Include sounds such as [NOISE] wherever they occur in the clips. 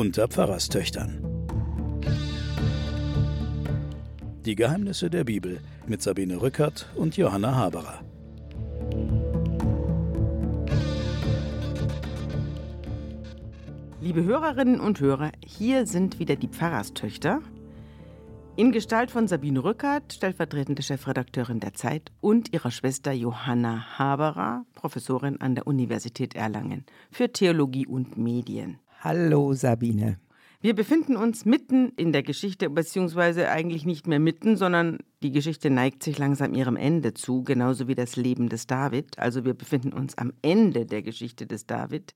unter Pfarrerstöchtern. Die Geheimnisse der Bibel mit Sabine Rückert und Johanna Haberer. Liebe Hörerinnen und Hörer, hier sind wieder die Pfarrerstöchter in Gestalt von Sabine Rückert, stellvertretende Chefredakteurin der Zeit, und ihrer Schwester Johanna Haberer, Professorin an der Universität Erlangen für Theologie und Medien. Hallo Sabine. Wir befinden uns mitten in der Geschichte, beziehungsweise eigentlich nicht mehr mitten, sondern die Geschichte neigt sich langsam ihrem Ende zu, genauso wie das Leben des David. Also wir befinden uns am Ende der Geschichte des David.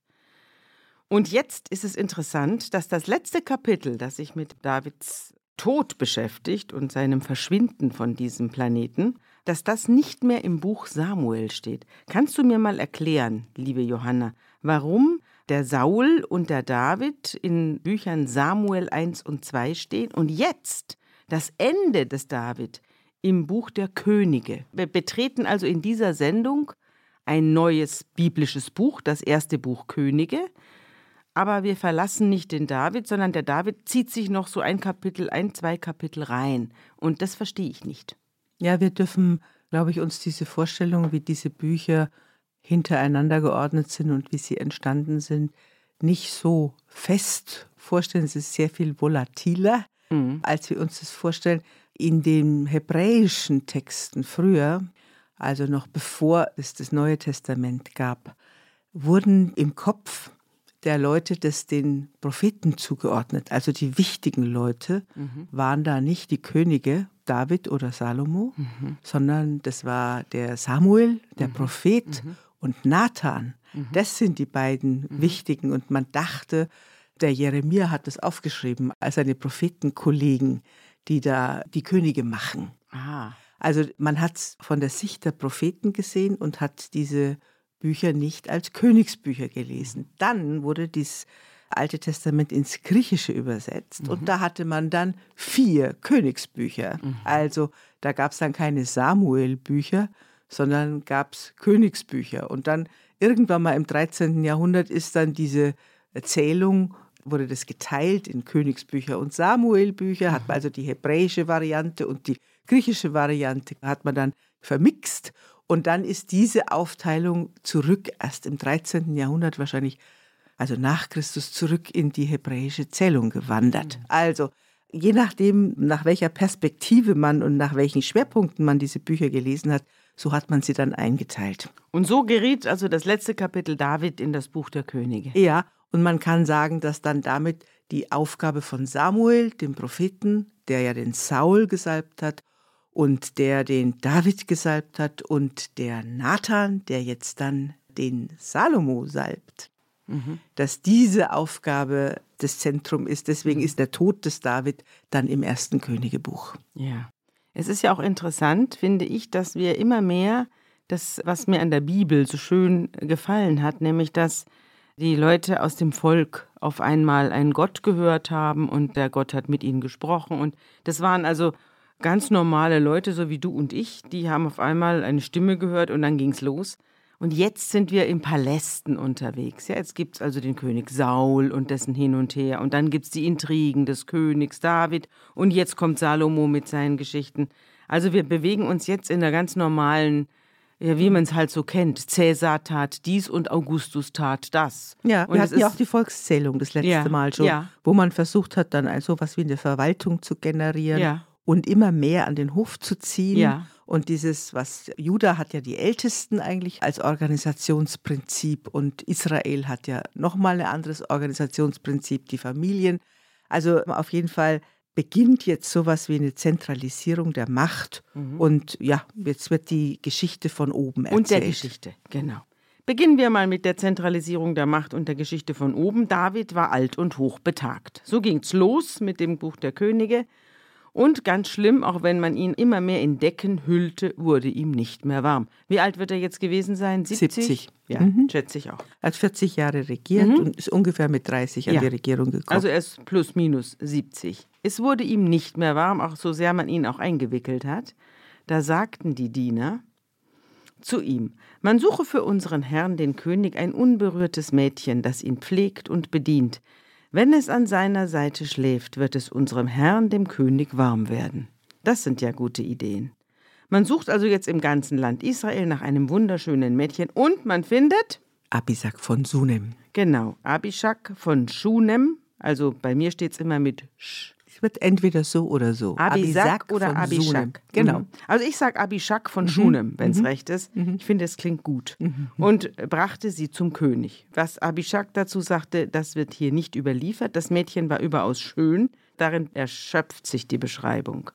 Und jetzt ist es interessant, dass das letzte Kapitel, das sich mit Davids Tod beschäftigt und seinem Verschwinden von diesem Planeten, dass das nicht mehr im Buch Samuel steht. Kannst du mir mal erklären, liebe Johanna, warum der Saul und der David in Büchern Samuel 1 und 2 stehen und jetzt das Ende des David im Buch der Könige. Wir betreten also in dieser Sendung ein neues biblisches Buch, das erste Buch Könige, aber wir verlassen nicht den David, sondern der David zieht sich noch so ein Kapitel, ein, zwei Kapitel rein. Und das verstehe ich nicht. Ja, wir dürfen, glaube ich, uns diese Vorstellung, wie diese Bücher hintereinander geordnet sind und wie sie entstanden sind, nicht so fest vorstellen. Es ist sehr viel volatiler, mhm. als wir uns das vorstellen. In den hebräischen Texten früher, also noch bevor es das Neue Testament gab, wurden im Kopf der Leute das den Propheten zugeordnet. Also die wichtigen Leute mhm. waren da nicht die Könige, David oder Salomo, mhm. sondern das war der Samuel, der mhm. Prophet mhm. Und Nathan. Mhm. Das sind die beiden mhm. wichtigen. Und man dachte, der Jeremia hat das aufgeschrieben als seine Prophetenkollegen, die da die Könige machen. Aha. Also man hat es von der Sicht der Propheten gesehen und hat diese Bücher nicht als Königsbücher gelesen. Dann wurde das Alte Testament ins Griechische übersetzt mhm. und da hatte man dann vier Königsbücher. Mhm. Also da gab es dann keine Samuel-Bücher, sondern gab es Königsbücher. Und dann irgendwann mal im 13. Jahrhundert ist dann diese Erzählung wurde das geteilt in Königsbücher und Samuelbücher, hat man mhm. also die hebräische Variante und die griechische Variante hat man dann vermixt und dann ist diese Aufteilung zurück, erst im 13. Jahrhundert wahrscheinlich, also nach Christus, zurück in die hebräische Zählung gewandert. Mhm. Also je nachdem, nach welcher Perspektive man und nach welchen Schwerpunkten man diese Bücher gelesen hat, so hat man sie dann eingeteilt. Und so geriet also das letzte Kapitel David in das Buch der Könige. Ja, und man kann sagen, dass dann damit die Aufgabe von Samuel, dem Propheten, der ja den Saul gesalbt hat, und der den David gesalbt hat und der Nathan, der jetzt dann den Salomo salbt. Mhm. Dass diese Aufgabe das Zentrum ist. Deswegen ist der Tod des David dann im ersten Königebuch. Ja. Es ist ja auch interessant, finde ich, dass wir immer mehr das, was mir an der Bibel so schön gefallen hat, nämlich dass die Leute aus dem Volk auf einmal einen Gott gehört haben und der Gott hat mit ihnen gesprochen. Und das waren also ganz normale Leute, so wie du und ich, die haben auf einmal eine Stimme gehört und dann ging's los. Und jetzt sind wir in Palästen unterwegs. Ja, jetzt gibt es also den König Saul und dessen Hin und Her. Und dann gibt es die Intrigen des Königs David. Und jetzt kommt Salomo mit seinen Geschichten. Also wir bewegen uns jetzt in der ganz normalen, ja, wie man es halt so kennt. Cäsar tat dies und Augustus tat das. Ja, und wir hatten ja auch die Volkszählung das letzte ja, Mal schon, ja. wo man versucht hat, dann also was wie eine Verwaltung zu generieren. Ja und immer mehr an den Hof zu ziehen. Ja. Und dieses, was Juda hat ja die Ältesten eigentlich als Organisationsprinzip und Israel hat ja nochmal ein anderes Organisationsprinzip, die Familien. Also auf jeden Fall beginnt jetzt sowas wie eine Zentralisierung der Macht. Mhm. Und ja, jetzt wird die Geschichte von oben erzählt. Und der Geschichte, genau. Beginnen wir mal mit der Zentralisierung der Macht und der Geschichte von oben. David war alt und hoch betagt. So ging's los mit dem Buch der Könige. Und ganz schlimm, auch wenn man ihn immer mehr in Decken hüllte, wurde ihm nicht mehr warm. Wie alt wird er jetzt gewesen sein? 70? 70. Ja, mhm. schätze ich auch. Er hat 40 Jahre regiert mhm. und ist ungefähr mit 30 an ja. die Regierung gekommen. Also er ist plus minus 70. Es wurde ihm nicht mehr warm, auch so sehr man ihn auch eingewickelt hat. Da sagten die Diener zu ihm, man suche für unseren Herrn den König ein unberührtes Mädchen, das ihn pflegt und bedient, Wenn es an seiner Seite schläft, wird es unserem Herrn, dem König, warm werden. Das sind ja gute Ideen. Man sucht also jetzt im ganzen Land Israel nach einem wunderschönen Mädchen und man findet Abisak von Sunem. Genau, Abishak von Schunem. Also bei mir steht es immer mit Sch. Es wird entweder so oder so. Abisak, oder von Abishak. Genau. Mhm. Also ich sage Abishak von Schunem, wenn es recht ist. Ich finde, es klingt gut. Und brachte sie zum König. Was Abishak dazu sagte, das wird hier nicht überliefert. Das Mädchen war überaus schön. Darin erschöpft sich die Beschreibung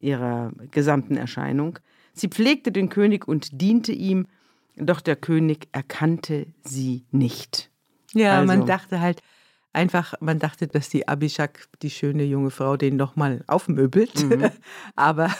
ihrer gesamten Erscheinung. Sie pflegte den König und diente ihm, doch der König erkannte sie nicht. Ja, Also- man dachte halt einfach, man dachte, dass die Abishak, die schöne junge Frau, den nochmal aufmöbelt. Mhm. [LAUGHS] Aber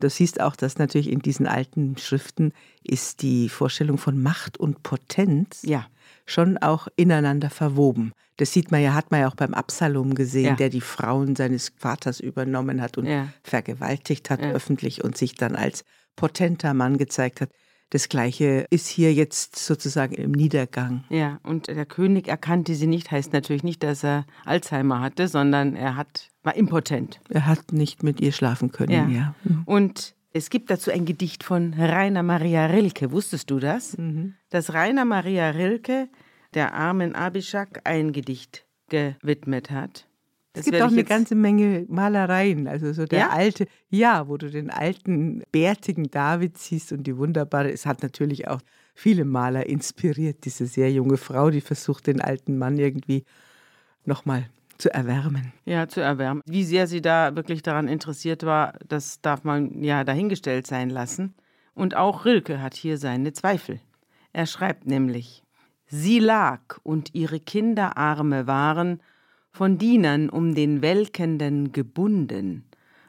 du siehst auch, dass natürlich in diesen alten Schriften ist die Vorstellung von Macht und Potenz Ja. schon auch ineinander verwoben. Das sieht man ja, hat man ja auch beim Absalom gesehen, Ja. der die Frauen seines Vaters übernommen hat und Ja. vergewaltigt hat öffentlich und sich dann als potenter Mann gezeigt hat. Das Gleiche ist hier jetzt sozusagen im Niedergang. Ja, und der König erkannte sie nicht, heißt natürlich nicht, dass er Alzheimer hatte, sondern er hat, war impotent. Er hat nicht mit ihr schlafen können, Ja. ja. Und es gibt dazu ein Gedicht von Rainer Maria Rilke. Wusstest du das? Dass Rainer Maria Rilke der armen Abishak ein Gedicht gewidmet hat. Das Es gibt auch eine ganze Menge Malereien, also so der Ja? alte, ja, wo du den alten, bärtigen David siehst und die wunderbare, es hat natürlich auch viele Maler inspiriert, diese sehr junge Frau, die versucht, den alten Mann irgendwie nochmal zu erwärmen. Ja, zu erwärmen. Wie sehr sie da wirklich daran interessiert war, das darf man ja dahingestellt sein lassen. Und auch Rilke hat hier seine Zweifel. Er schreibt nämlich: Sie lag und ihre Kinderarme waren von Dienern um den Welkenden gebunden,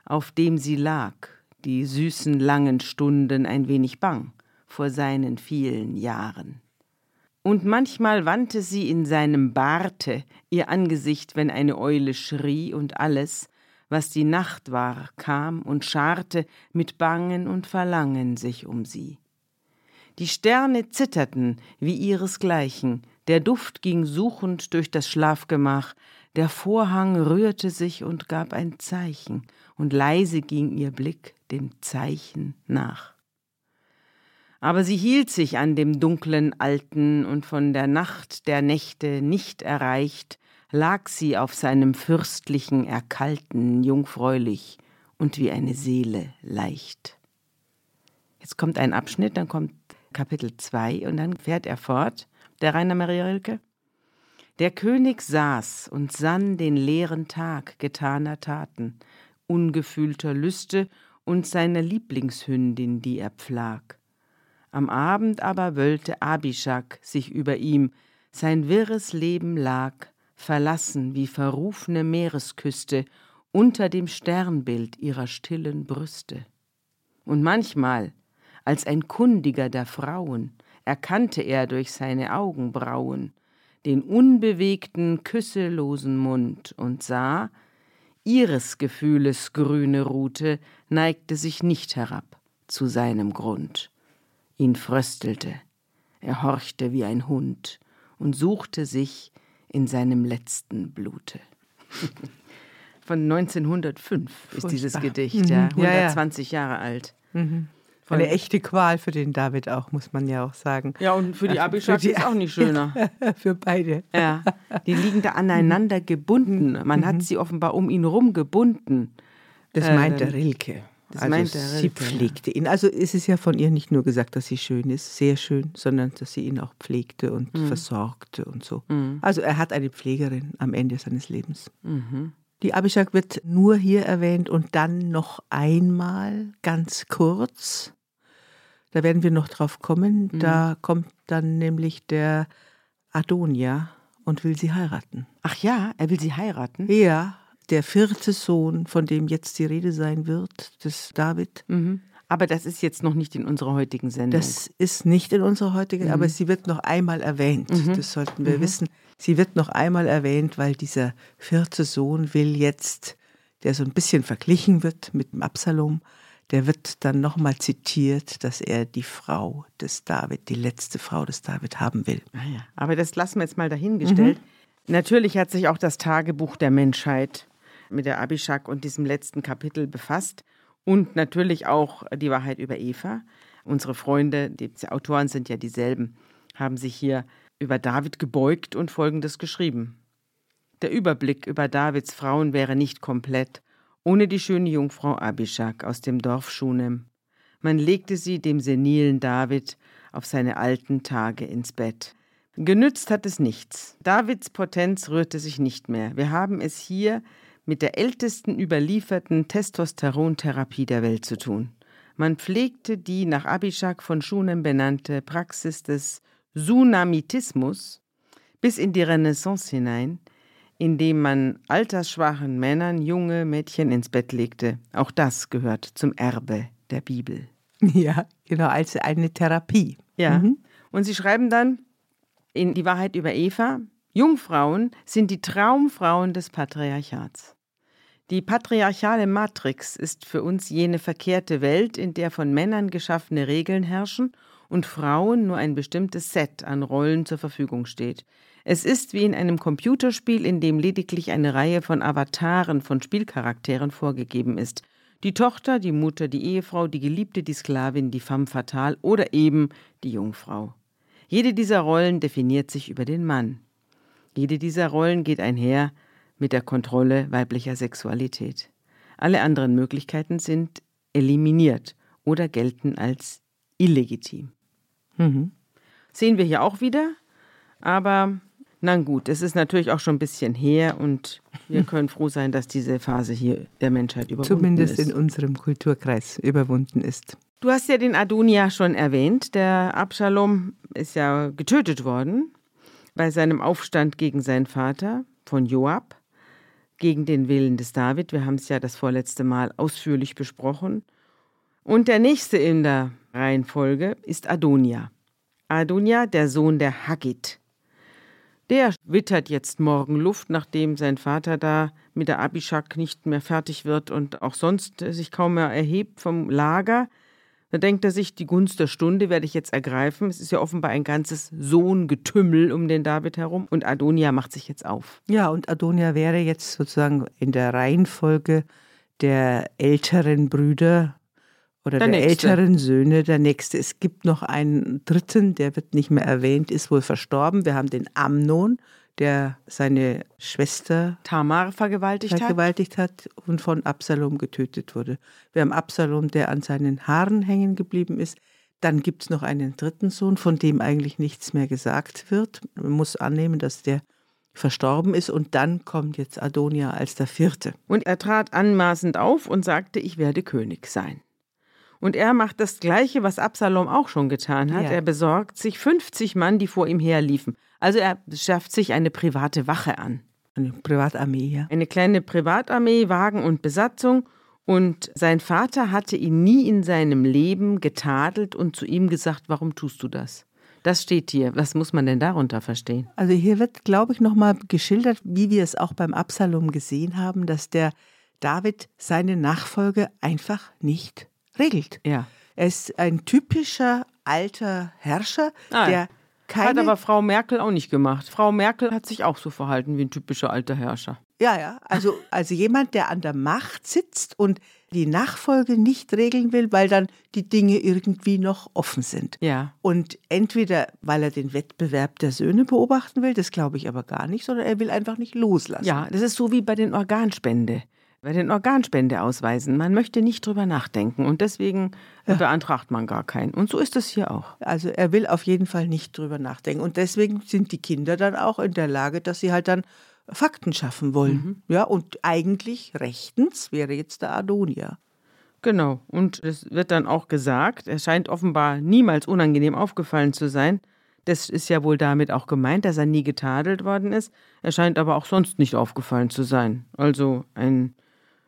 auf dem sie lag, die süßen langen Stunden ein wenig bang vor seinen vielen Jahren. Und manchmal wandte sie in seinem Barte ihr Angesicht, wenn eine Eule schrie, und alles, was die Nacht war, kam und scharte mit Bangen und Verlangen sich um sie. Die Sterne zitterten wie ihresgleichen, der Duft ging suchend durch das Schlafgemach, der Vorhang rührte sich und gab ein Zeichen, und leise ging ihr Blick dem Zeichen nach. Aber sie hielt sich an dem dunklen Alten, und von der Nacht der Nächte nicht erreicht, lag sie auf seinem fürstlichen Erkalten jungfräulich und wie eine Seele leicht. Jetzt kommt ein Abschnitt, dann kommt Kapitel 2 und dann fährt er fort, der Rainer Maria Rilke. Der König saß und sann den leeren Tag getaner Taten, ungefühlter Lüste und seiner Lieblingshündin, die er pflag. Am Abend aber wöllte Abishak sich über ihm, sein wirres Leben lag, verlassen wie verrufene Meeresküste, unter dem Sternbild ihrer stillen Brüste. Und manchmal, als ein Kundiger der Frauen, erkannte er durch seine Augenbrauen den unbewegten, küsselosen Mund und sah, ihres Gefühles grüne Rute neigte sich nicht herab zu seinem Grund. Ihn fröstelte, er horchte wie ein Hund und suchte sich in seinem letzten Blute. Von 1905 ist dieses Furchtbar. Gedicht, ja, Mhm. Ja, ja. 120 Jahre alt. Eine echte Qual für den David auch, muss man ja auch sagen. Ja, und für die Für Abishak die- ist auch nicht schöner. [LAUGHS] für beide. Ja, die liegen da aneinander gebunden. Man hat sie offenbar um ihn rum gebunden. Das Äh, meint der Rilke. das also meint der sie Rilke, ja. pflegte ihn. Also es ist ja von ihr nicht nur gesagt, dass sie schön ist, sehr schön, sondern dass sie ihn auch pflegte und Mhm. versorgte und so. Also er hat eine Pflegerin am Ende seines Lebens. Mhm. Die Abishak wird nur hier erwähnt und dann noch einmal ganz kurz. Da werden wir noch drauf kommen. Mhm. Da kommt dann nämlich der Adonia und will sie heiraten. Ach ja, er will sie heiraten. Ja, der vierte Sohn, von dem jetzt die Rede sein wird, des David. Mhm. Aber das ist jetzt noch nicht in unserer heutigen Sendung. Das ist nicht in unserer heutigen, Mhm. aber sie wird noch einmal erwähnt. Das sollten wir wissen. Sie wird noch einmal erwähnt, weil dieser vierte Sohn will jetzt, der so ein bisschen verglichen wird mit dem Absalom, der wird dann nochmal zitiert, dass er die Frau des David, die letzte Frau des David haben will. Ah ja. Aber das lassen wir jetzt mal dahingestellt. Natürlich hat sich auch das Tagebuch der Menschheit mit der Abishak und diesem letzten Kapitel befasst und natürlich auch die Wahrheit über Eva. Unsere Freunde, die Autoren sind ja dieselben, haben sich hier über David gebeugt und Folgendes geschrieben. Der Überblick über Davids Frauen wäre nicht komplett ohne die schöne Jungfrau Abishak aus dem Dorf Schunem. Man legte sie dem senilen David auf seine alten Tage ins Bett. Genützt hat es nichts. Davids Potenz rührte sich nicht mehr. Wir haben es hier mit der ältesten überlieferten Testosterontherapie der Welt zu tun. Man pflegte die nach Abishak von Schunem benannte Praxis des Sunamitismus bis in die Renaissance hinein, indem man altersschwachen Männern junge Mädchen ins Bett legte. Auch das gehört zum Erbe der Bibel. Ja, genau, als eine Therapie. Ja. Mhm. Und sie schreiben dann in Die Wahrheit über Eva, Jungfrauen sind die Traumfrauen des Patriarchats. Die patriarchale Matrix ist für uns jene verkehrte Welt, in der von Männern geschaffene Regeln herrschen und Frauen nur ein bestimmtes Set an Rollen zur Verfügung steht. Es ist wie in einem Computerspiel, in dem lediglich eine Reihe von Avataren von Spielcharakteren vorgegeben ist. Die Tochter, die Mutter, die Ehefrau, die Geliebte, die Sklavin, die femme fatale oder eben die Jungfrau. Jede dieser Rollen definiert sich über den Mann. Jede dieser Rollen geht einher mit der Kontrolle weiblicher Sexualität. Alle anderen Möglichkeiten sind eliminiert oder gelten als illegitim. Mhm. Sehen wir hier auch wieder, aber na gut, es ist natürlich auch schon ein bisschen her und wir [LAUGHS] können froh sein, dass diese Phase hier der Menschheit überwunden Zumindest ist. in unserem Kulturkreis überwunden ist. Du hast ja den Adonia schon erwähnt. Der Abschalom ist ja getötet worden bei seinem Aufstand gegen seinen Vater von Joab, gegen den Willen des David. Wir haben es ja das vorletzte Mal ausführlich besprochen. Und der nächste in der Reihenfolge ist Adonia. Adonia, der Sohn der Haggit. Der wittert jetzt morgen Luft, nachdem sein Vater da mit der Abishak nicht mehr fertig wird und auch sonst sich kaum mehr erhebt vom Lager. Da denkt er sich, die Gunst der Stunde werde ich jetzt ergreifen. Es ist ja offenbar ein ganzes Sohngetümmel um den David herum und Adonia macht sich jetzt auf. Ja, und Adonia wäre jetzt sozusagen in der Reihenfolge der älteren Brüder oder der, der älteren Söhne der nächste. Es gibt noch einen dritten, der wird nicht mehr erwähnt, ist wohl verstorben. Wir haben den Amnon, der seine Schwester Tamar vergewaltigt, vergewaltigt hat. hat und von Absalom getötet wurde. Wir haben Absalom, der an seinen Haaren hängen geblieben ist. Dann gibt es noch einen dritten Sohn, von dem eigentlich nichts mehr gesagt wird. Man muss annehmen, dass der verstorben ist und dann kommt jetzt Adonia als der vierte. Und er trat anmaßend auf und sagte, ich werde König sein. Und er macht das Gleiche, was Absalom auch schon getan hat. Ja. Er besorgt sich 50 Mann, die vor ihm herliefen. Also er schafft sich eine private Wache an. Eine Privatarmee, ja. Eine kleine Privatarmee, Wagen und Besatzung. Und sein Vater hatte ihn nie in seinem Leben getadelt und zu ihm gesagt, warum tust du das? Das steht hier. Was muss man denn darunter verstehen? Also hier wird, glaube ich, nochmal geschildert, wie wir es auch beim Absalom gesehen haben, dass der David seine Nachfolge einfach nicht regelt. Ja. Er ist ein typischer alter Herrscher, ah, der keine hat aber Frau Merkel auch nicht gemacht. Frau Merkel hat sich auch so verhalten wie ein typischer alter Herrscher. Ja, ja. Also, also jemand, der an der Macht sitzt und die Nachfolge nicht regeln will, weil dann die Dinge irgendwie noch offen sind. Ja. Und entweder, weil er den Wettbewerb der Söhne beobachten will, das glaube ich aber gar nicht, sondern er will einfach nicht loslassen. Ja, das ist so wie bei den Organspende bei den Organspendeausweisen. Man möchte nicht drüber nachdenken und deswegen ja. beantragt man gar keinen. Und so ist es hier auch. Also er will auf jeden Fall nicht drüber nachdenken. Und deswegen sind die Kinder dann auch in der Lage, dass sie halt dann Fakten schaffen wollen. Mhm. Ja, und eigentlich rechtens wäre jetzt der Adonia. Genau. Und es wird dann auch gesagt, er scheint offenbar niemals unangenehm aufgefallen zu sein. Das ist ja wohl damit auch gemeint, dass er nie getadelt worden ist. Er scheint aber auch sonst nicht aufgefallen zu sein. Also ein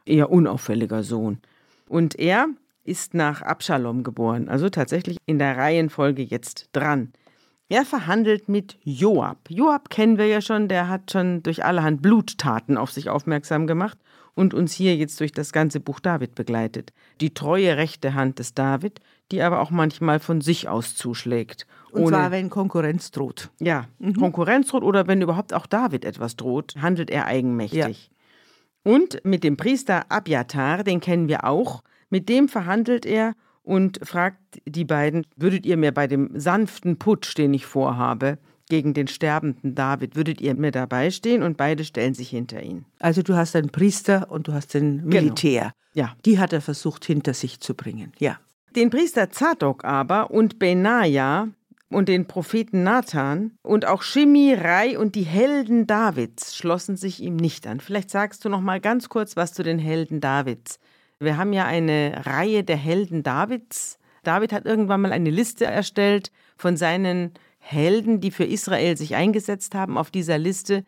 eher unauffälliger Sohn. Und er ist nach Abschalom geboren, also tatsächlich in der Reihenfolge jetzt dran. Er verhandelt mit Joab. Joab kennen wir ja schon, der hat schon durch allerhand Bluttaten auf sich aufmerksam gemacht und uns hier jetzt durch das ganze Buch David begleitet. Die treue rechte Hand des David, die aber auch manchmal von sich aus zuschlägt. Und zwar, wenn Konkurrenz droht. Ja, mhm. Konkurrenz droht oder wenn überhaupt auch David etwas droht, handelt er eigenmächtig. Ja. Und mit dem Priester Abjatar, den kennen wir auch, mit dem verhandelt er und fragt die beiden, würdet ihr mir bei dem sanften Putsch, den ich vorhabe, gegen den sterbenden David, würdet ihr mir dabei stehen? Und beide stellen sich hinter ihn. Also du hast einen Priester und du hast den genau. Militär. Genau. Ja. Die hat er versucht hinter sich zu bringen. Ja. Den Priester Zadok aber und Benaja und den Propheten Nathan und auch Shimi, Rai und die Helden Davids schlossen sich ihm nicht an. Vielleicht sagst du noch mal ganz kurz was zu den Helden Davids. Wir haben ja eine Reihe der Helden Davids. David hat irgendwann mal eine Liste erstellt von seinen Helden, die für Israel sich eingesetzt haben. Auf dieser Liste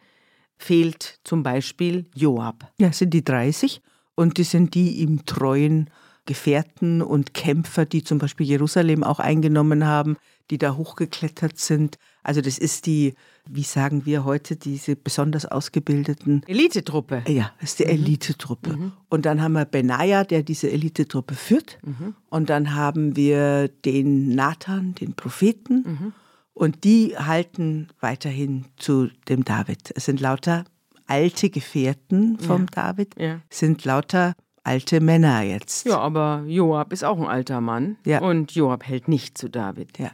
fehlt zum Beispiel Joab. Ja, sind die 30 und die sind die ihm treuen Gefährten und Kämpfer, die zum Beispiel Jerusalem auch eingenommen haben, die da hochgeklettert sind. Also das ist die, wie sagen wir heute, diese besonders ausgebildeten Elitetruppe. Ja, das ist die mhm. Elitetruppe. Mhm. Und dann haben wir Benaja, der diese Elitetruppe führt. Mhm. Und dann haben wir den Nathan, den Propheten. Mhm. Und die halten weiterhin zu dem David. Es sind lauter alte Gefährten vom ja. David, ja. sind lauter alte Männer jetzt. Ja, aber Joab ist auch ein alter Mann. Ja. Und Joab hält nicht zu David. Ja.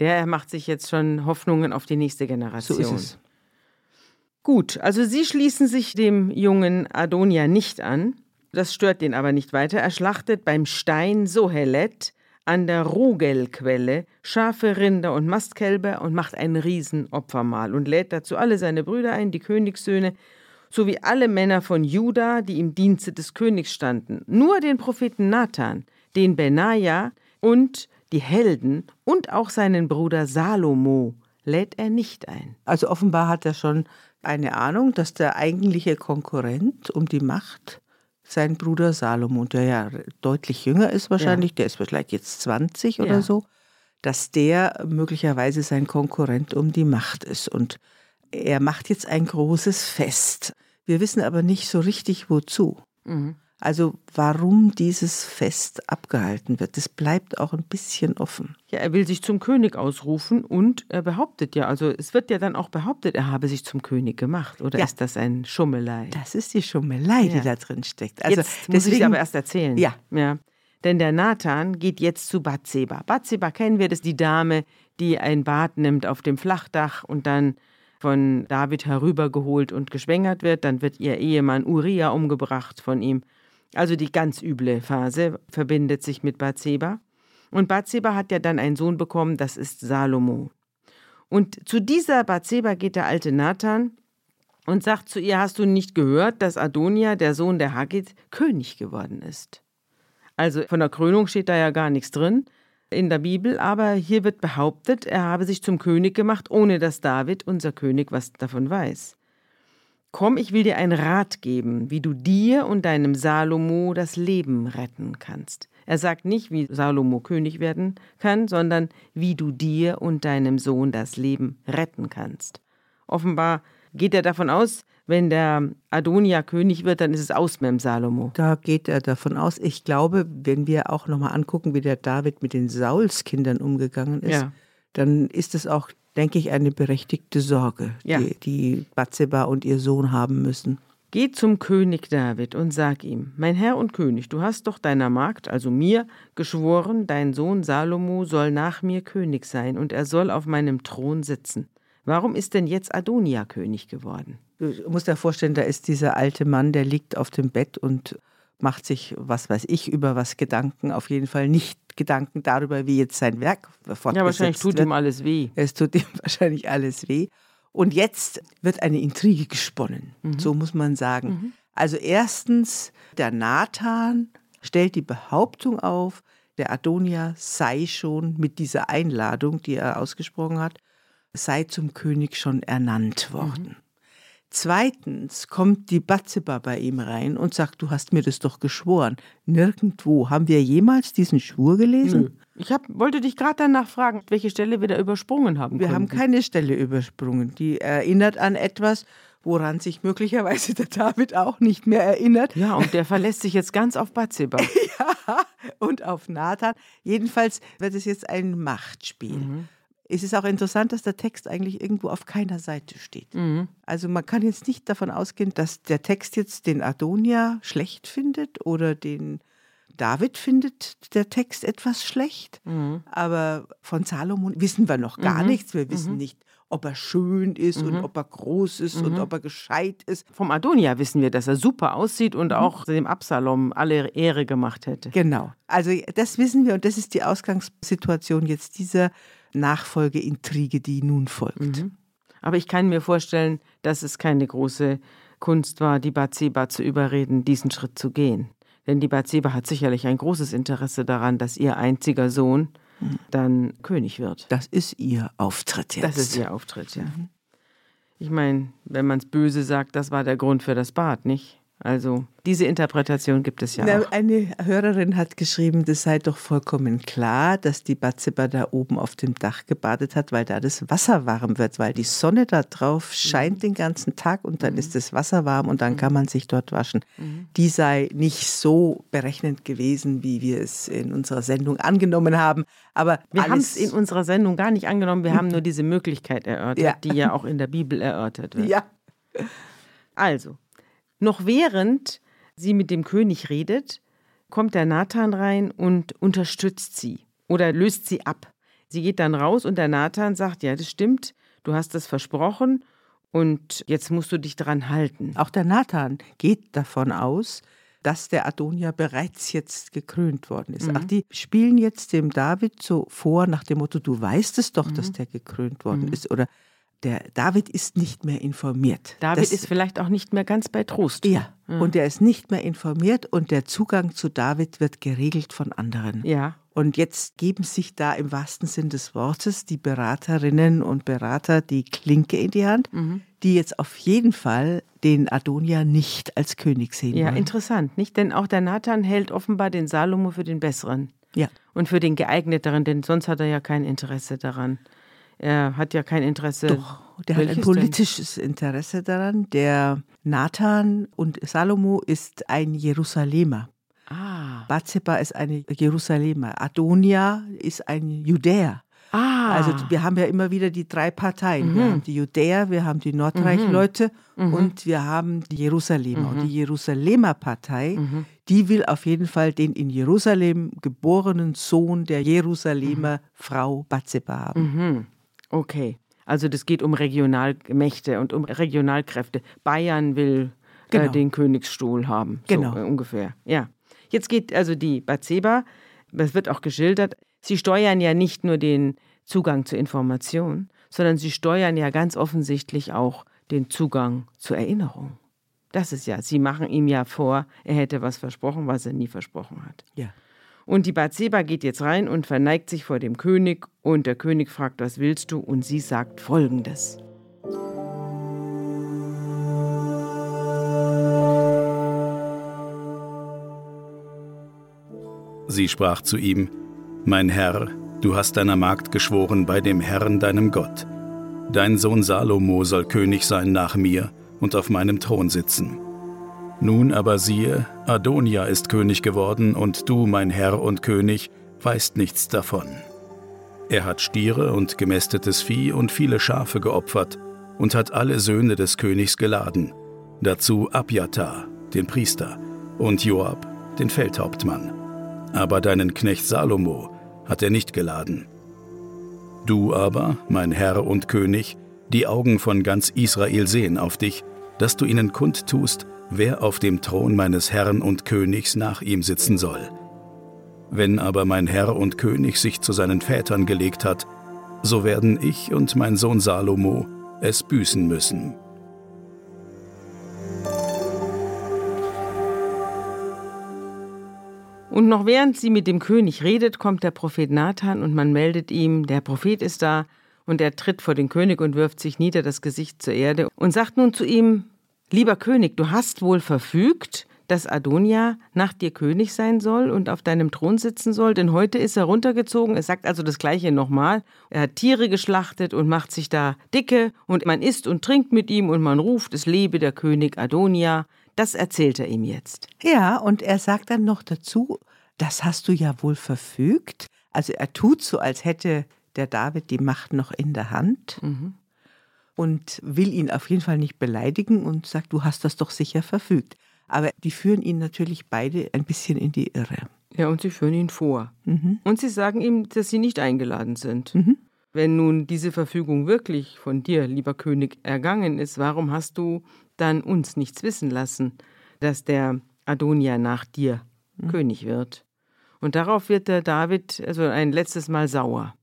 Der macht sich jetzt schon Hoffnungen auf die nächste Generation. So ist es. Gut, also sie schließen sich dem jungen Adonia nicht an. Das stört den aber nicht weiter. Er schlachtet beim Stein Sohelet an der Rogelquelle Schafe, Rinder und Mastkälber und macht ein Riesenopfermahl und lädt dazu alle seine Brüder ein, die Königssöhne, sowie alle Männer von Juda, die im Dienste des Königs standen. Nur den Propheten Nathan, den Benaja und die Helden und auch seinen Bruder Salomo lädt er nicht ein. Also offenbar hat er schon eine Ahnung, dass der eigentliche Konkurrent um die Macht sein Bruder Salomo, der ja deutlich jünger ist wahrscheinlich, ja. der ist vielleicht jetzt 20 ja. oder so, dass der möglicherweise sein Konkurrent um die Macht ist. Und er macht jetzt ein großes Fest. Wir wissen aber nicht so richtig wozu. Mhm. Also warum dieses Fest abgehalten wird, das bleibt auch ein bisschen offen. Ja, er will sich zum König ausrufen und er behauptet ja, also es wird ja dann auch behauptet, er habe sich zum König gemacht. Oder ja. ist das ein Schummelei? Das ist die Schummelei, ja. die da drin steckt. Also jetzt muss deswegen, ich aber erst erzählen. Ja. ja. Denn der Nathan geht jetzt zu Bathseba. Bathseba kennen wir, das ist die Dame, die ein Bad nimmt auf dem Flachdach und dann von David herübergeholt und geschwängert wird. Dann wird ihr Ehemann Uriah umgebracht von ihm. Also die ganz üble Phase verbindet sich mit Bathseba. Und Bathseba hat ja dann einen Sohn bekommen, das ist Salomo. Und zu dieser Bathseba geht der alte Nathan und sagt zu ihr: Hast du nicht gehört, dass Adonia, der Sohn der Haggit, König geworden ist? Also von der Krönung steht da ja gar nichts drin in der Bibel, aber hier wird behauptet, er habe sich zum König gemacht, ohne dass David, unser König, was davon weiß. Komm, ich will dir einen Rat geben, wie du dir und deinem Salomo das Leben retten kannst. Er sagt nicht, wie Salomo König werden kann, sondern wie du dir und deinem Sohn das Leben retten kannst. Offenbar geht er davon aus, wenn der Adonia König wird, dann ist es aus mit dem Salomo. Da geht er davon aus. Ich glaube, wenn wir auch nochmal angucken, wie der David mit den Saulskindern umgegangen ist, ja. dann ist es auch denke ich, eine berechtigte Sorge, ja. die, die Bathseba und ihr Sohn haben müssen. Geh zum König David und sag ihm, mein Herr und König, du hast doch deiner Magd, also mir, geschworen, dein Sohn Salomo soll nach mir König sein und er soll auf meinem Thron sitzen. Warum ist denn jetzt Adonia König geworden? Du musst dir vorstellen, da ist dieser alte Mann, der liegt auf dem Bett und macht sich, was weiß ich, über was Gedanken, auf jeden Fall nicht Gedanken darüber, wie jetzt sein Werk fortgesetzt Ja, wahrscheinlich tut wird. ihm alles weh. Es tut ihm [LAUGHS] wahrscheinlich alles weh. Und jetzt wird eine Intrige gesponnen, mhm. so muss man sagen. Mhm. Also erstens, der Nathan stellt die Behauptung auf, der Adonia sei schon mit dieser Einladung, die er ausgesprochen hat, sei zum König schon ernannt worden. Mhm. Zweitens kommt die Batzeba bei ihm rein und sagt, du hast mir das doch geschworen. Nirgendwo. Haben wir jemals diesen Schwur gelesen? Nö. Ich hab, wollte dich gerade danach fragen, welche Stelle wir da übersprungen haben. Wir konnten. haben keine Stelle übersprungen. Die erinnert an etwas, woran sich möglicherweise der David auch nicht mehr erinnert. Ja, und der verlässt sich jetzt ganz auf Bathseba. [LAUGHS] ja, und auf Nathan. Jedenfalls wird es jetzt ein Machtspiel. Mhm. Es ist auch interessant, dass der Text eigentlich irgendwo auf keiner Seite steht. Mhm. Also man kann jetzt nicht davon ausgehen, dass der Text jetzt den Adonia schlecht findet oder den David findet der Text etwas schlecht. Mhm. Aber von Salomon wissen wir noch gar mhm. nichts. Wir wissen mhm. nicht, ob er schön ist und mhm. ob er groß ist und mhm. ob er gescheit ist. Vom Adonia wissen wir, dass er super aussieht und auch dem Absalom alle Ehre gemacht hätte. Genau. Also das wissen wir und das ist die Ausgangssituation jetzt dieser Nachfolgeintrige, die nun folgt. Mhm. Aber ich kann mir vorstellen, dass es keine große Kunst war, die Bathseba zu überreden, diesen Schritt zu gehen. Denn die Bathseba hat sicherlich ein großes Interesse daran, dass ihr einziger Sohn mhm. dann König wird. Das ist ihr Auftritt jetzt. Das ist ihr Auftritt, ja. Mhm. Ich meine, wenn man es böse sagt, das war der Grund für das Bad, nicht? Also diese Interpretation gibt es ja Na, auch. Eine Hörerin hat geschrieben, das sei doch vollkommen klar, dass die Batzeba da oben auf dem Dach gebadet hat, weil da das Wasser warm wird, weil die Sonne da drauf scheint mhm. den ganzen Tag und dann mhm. ist das Wasser warm und dann mhm. kann man sich dort waschen. Mhm. Die sei nicht so berechnend gewesen, wie wir es in unserer Sendung angenommen haben. Aber wir haben es in unserer Sendung gar nicht angenommen, wir haben nur [LAUGHS] diese Möglichkeit erörtert, ja. die ja auch in der Bibel erörtert wird. Ja. Also, noch während sie mit dem König redet, kommt der Nathan rein und unterstützt sie oder löst sie ab. Sie geht dann raus und der Nathan sagt, ja, das stimmt, du hast das versprochen und jetzt musst du dich dran halten. Auch der Nathan geht davon aus, dass der Adonia bereits jetzt gekrönt worden ist. Mhm. Ach, die spielen jetzt dem David so vor nach dem Motto, du weißt es doch, mhm. dass der gekrönt worden mhm. ist oder der David ist nicht mehr informiert. David das, ist vielleicht auch nicht mehr ganz bei Trost. Ja, mhm. und er ist nicht mehr informiert und der Zugang zu David wird geregelt von anderen. Ja. Und jetzt geben sich da im wahrsten Sinn des Wortes die Beraterinnen und Berater die Klinke in die Hand, mhm. die jetzt auf jeden Fall den Adonia nicht als König sehen ja, wollen. Ja, interessant, nicht? Denn auch der Nathan hält offenbar den Salomo für den Besseren. Ja. Und für den geeigneteren, denn sonst hat er ja kein Interesse daran. Er hat ja kein Interesse. Doch, der hat ein politisches denn? Interesse daran. Der Nathan und Salomo ist ein Jerusalemer. Ah. Bathseba ist eine Jerusalemer. Adonia ist ein Judäer. Ah. Also wir haben ja immer wieder die drei Parteien. Mhm. Wir haben die Judäer, wir haben die Nordreichleute mhm. und wir haben die Jerusalemer. Mhm. Und die Jerusalemer Partei, mhm. die will auf jeden Fall den in Jerusalem geborenen Sohn der Jerusalemer mhm. Frau Bathseba haben. Okay, also das geht um Regionalmächte und um Regionalkräfte. Bayern will äh, genau. äh, den Königsstuhl haben, so genau. Äh, ungefähr. Ja. Jetzt geht also die Bathseba, das wird auch geschildert, sie steuern ja nicht nur den Zugang zur Information, sondern sie steuern ja ganz offensichtlich auch den Zugang zur Erinnerung. Das ist ja, sie machen ihm ja vor, er hätte was versprochen, was er nie versprochen hat. Ja. Und die Bathseba geht jetzt rein und verneigt sich vor dem König und der König fragt, was willst du? Und sie sagt folgendes. Sie sprach zu ihm, Mein Herr, du hast deiner Magd geschworen bei dem Herrn deinem Gott. Dein Sohn Salomo soll König sein nach mir und auf meinem Thron sitzen. Nun aber siehe, Adonia ist König geworden und du, mein Herr und König, weißt nichts davon. Er hat Stiere und gemästetes Vieh und viele Schafe geopfert und hat alle Söhne des Königs geladen, dazu Abjatar, den Priester, und Joab, den Feldhauptmann. Aber deinen Knecht Salomo hat er nicht geladen. Du aber, mein Herr und König, die Augen von ganz Israel sehen auf dich, dass du ihnen kundtust, wer auf dem Thron meines Herrn und Königs nach ihm sitzen soll. Wenn aber mein Herr und König sich zu seinen Vätern gelegt hat, so werden ich und mein Sohn Salomo es büßen müssen. Und noch während sie mit dem König redet, kommt der Prophet Nathan und man meldet ihm, der Prophet ist da, und er tritt vor den König und wirft sich nieder das Gesicht zur Erde und sagt nun zu ihm, Lieber König, du hast wohl verfügt, dass Adonia nach dir König sein soll und auf deinem Thron sitzen soll, denn heute ist er runtergezogen. Er sagt also das Gleiche nochmal. Er hat Tiere geschlachtet und macht sich da dicke und man isst und trinkt mit ihm und man ruft, es lebe der König Adonia. Das erzählt er ihm jetzt. Ja, und er sagt dann noch dazu, das hast du ja wohl verfügt. Also er tut so, als hätte der David die Macht noch in der Hand. Mhm und will ihn auf jeden Fall nicht beleidigen und sagt, du hast das doch sicher verfügt. Aber die führen ihn natürlich beide ein bisschen in die Irre. Ja, und sie führen ihn vor. Mhm. Und sie sagen ihm, dass sie nicht eingeladen sind. Mhm. Wenn nun diese Verfügung wirklich von dir, lieber König, ergangen ist, warum hast du dann uns nichts wissen lassen, dass der Adonia nach dir mhm. König wird? Und darauf wird der David also ein letztes Mal sauer.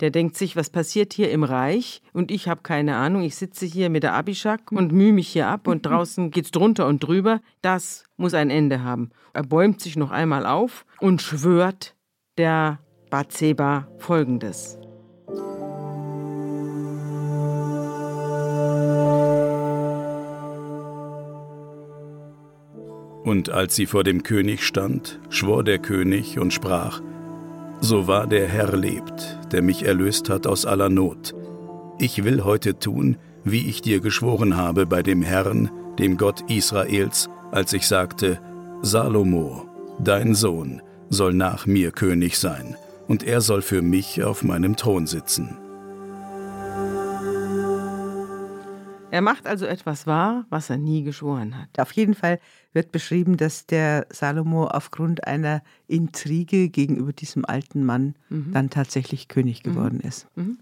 Der denkt sich, was passiert hier im Reich? Und ich habe keine Ahnung. Ich sitze hier mit der Abishak und mühe mich hier ab und draußen [LAUGHS] geht's drunter und drüber. Das muss ein Ende haben. Er bäumt sich noch einmal auf und schwört der Bathseba folgendes. Und als sie vor dem König stand, schwor der König und sprach, so wahr der Herr lebt, der mich erlöst hat aus aller Not. Ich will heute tun, wie ich dir geschworen habe bei dem Herrn, dem Gott Israels, als ich sagte, Salomo, dein Sohn, soll nach mir König sein, und er soll für mich auf meinem Thron sitzen. Er macht also etwas wahr, was er nie geschworen hat. Auf jeden Fall wird beschrieben, dass der Salomo aufgrund einer Intrige gegenüber diesem alten Mann mhm. dann tatsächlich König mhm. geworden mhm. ist. Mhm.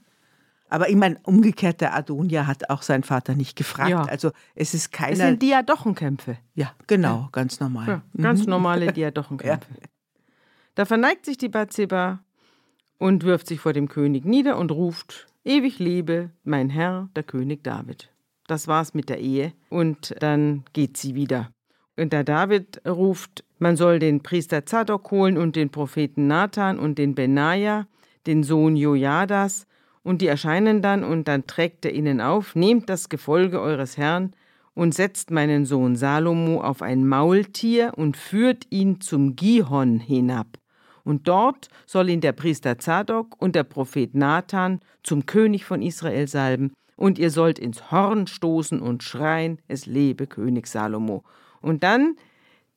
Aber ich meine, umgekehrt, der Adonia hat auch seinen Vater nicht gefragt. Ja. Also es ist keine. Es sind Diadochenkämpfe. Ja, genau, ja. ganz normal. Ja, ganz mhm. normale [LAUGHS] Diadochenkämpfe. Da verneigt sich die Bathseba und wirft sich vor dem König nieder und ruft: Ewig lebe mein Herr, der König David. Das war's mit der Ehe. Und dann geht sie wieder. Und der David ruft, man soll den Priester Zadok holen und den Propheten Nathan und den Benaja, den Sohn Jojadas, und die erscheinen dann, und dann trägt er ihnen auf, nehmt das Gefolge eures Herrn und setzt meinen Sohn Salomo auf ein Maultier und führt ihn zum Gihon hinab. Und dort soll ihn der Priester Zadok und der Prophet Nathan zum König von Israel salben, und ihr sollt ins Horn stoßen und schreien, es lebe König Salomo. Und dann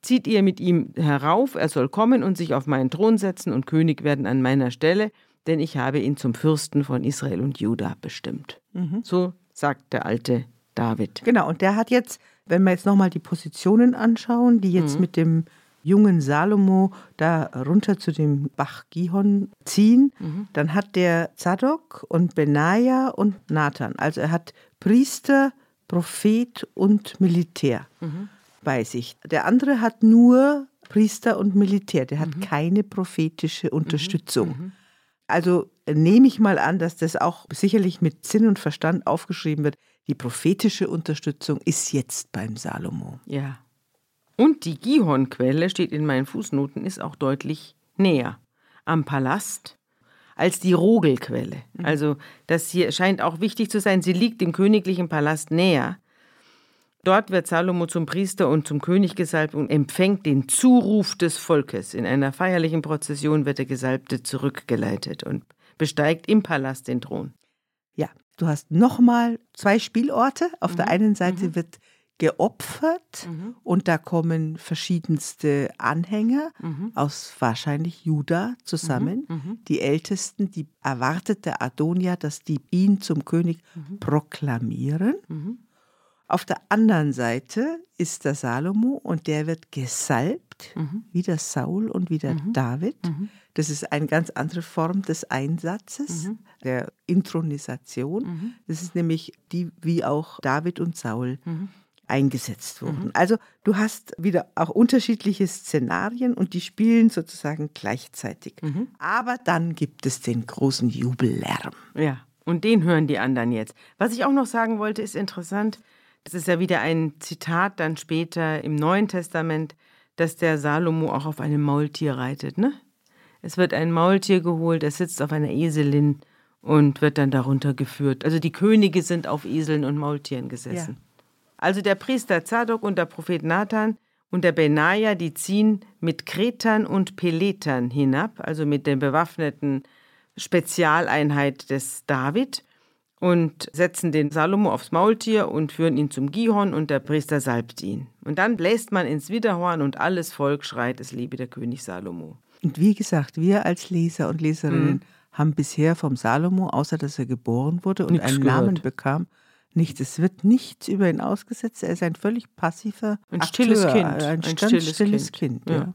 zieht ihr mit ihm herauf, er soll kommen und sich auf meinen Thron setzen und König werden an meiner Stelle, denn ich habe ihn zum Fürsten von Israel und Juda bestimmt. Mhm. So sagt der alte David. Genau, und der hat jetzt, wenn wir jetzt nochmal die Positionen anschauen, die jetzt mhm. mit dem jungen Salomo da runter zu dem Bach Gihon ziehen, mhm. dann hat der Zadok und Benaja und Nathan. Also er hat Priester, Prophet und Militär mhm. bei sich. Der andere hat nur Priester und Militär, der hat mhm. keine prophetische mhm. Unterstützung. Mhm. Also nehme ich mal an, dass das auch sicherlich mit Sinn und Verstand aufgeschrieben wird. Die prophetische Unterstützung ist jetzt beim Salomo. Ja. Und die Gihon-Quelle, steht in meinen Fußnoten, ist auch deutlich näher am Palast als die Rogelquelle. Mhm. Also das hier scheint auch wichtig zu sein. Sie liegt dem königlichen Palast näher. Dort wird Salomo zum Priester und zum König gesalbt und empfängt den Zuruf des Volkes. In einer feierlichen Prozession wird der Gesalbte zurückgeleitet und besteigt im Palast den Thron. Ja, du hast nochmal zwei Spielorte. Auf mhm. der einen Seite mhm. wird geopfert mhm. und da kommen verschiedenste Anhänger mhm. aus wahrscheinlich Juda zusammen. Mhm. mhm. Die Ältesten, die erwartete Adonia, dass die ihn zum König mhm. proklamieren. Mhm. Auf der anderen Seite ist der Salomo und der wird gesalbt, wie der Saul und wie der David. Das ist eine ganz andere Form des Einsatzes, der Intronisation. Das ist nämlich die, wie auch David und Saul eingesetzt wurden. Mhm. Also du hast wieder auch unterschiedliche Szenarien und die spielen sozusagen gleichzeitig. Mhm. Aber dann gibt es den großen Jubellärm. Ja, und den hören die anderen jetzt. Was ich auch noch sagen wollte, ist interessant. Das ist ja wieder ein Zitat dann später im Neuen Testament, dass der Salomo auch auf einem Maultier reitet. Ne? Es wird ein Maultier geholt, er sitzt auf einer Eselin und wird dann darunter geführt. Also die Könige sind auf Eseln und Maultieren gesessen. Ja. Also der Priester Zadok und der Prophet Nathan und der Benaja, die ziehen mit Kretern und Peletern hinab, also mit der bewaffneten Spezialeinheit des David, und setzen den Salomo aufs Maultier und führen ihn zum Gihon und der Priester salbt ihn. Und dann bläst man ins Widerhorn und alles Volk schreit, es lebe der König Salomo. Und wie gesagt, wir als Leser und Leserinnen mhm. haben bisher vom Salomo, außer dass er geboren wurde und Nichts einen gehört. Namen bekam, nichts. Es wird nichts über ihn ausgesetzt. Er ist ein völlig passiver ein stilles Kind. Ein, ein stilles, stilles, Kind. kind ja.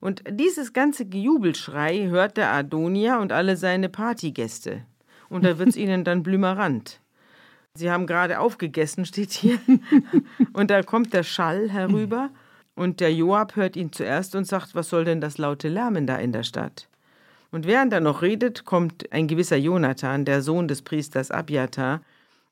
Und dieses ganze Jubelschrei hört der Adonia und alle seine Partygäste und da wird es [LAUGHS] ihnen dann blümerant. Sie haben gerade aufgegessen, steht hier. [LAUGHS] und da kommt der Schall herüber und der Joab hört ihn zuerst und sagt, was soll denn das laute Lärmen da in der Stadt? Und während er noch redet, kommt ein gewisser Jonathan, der Sohn des Priesters Abiatar,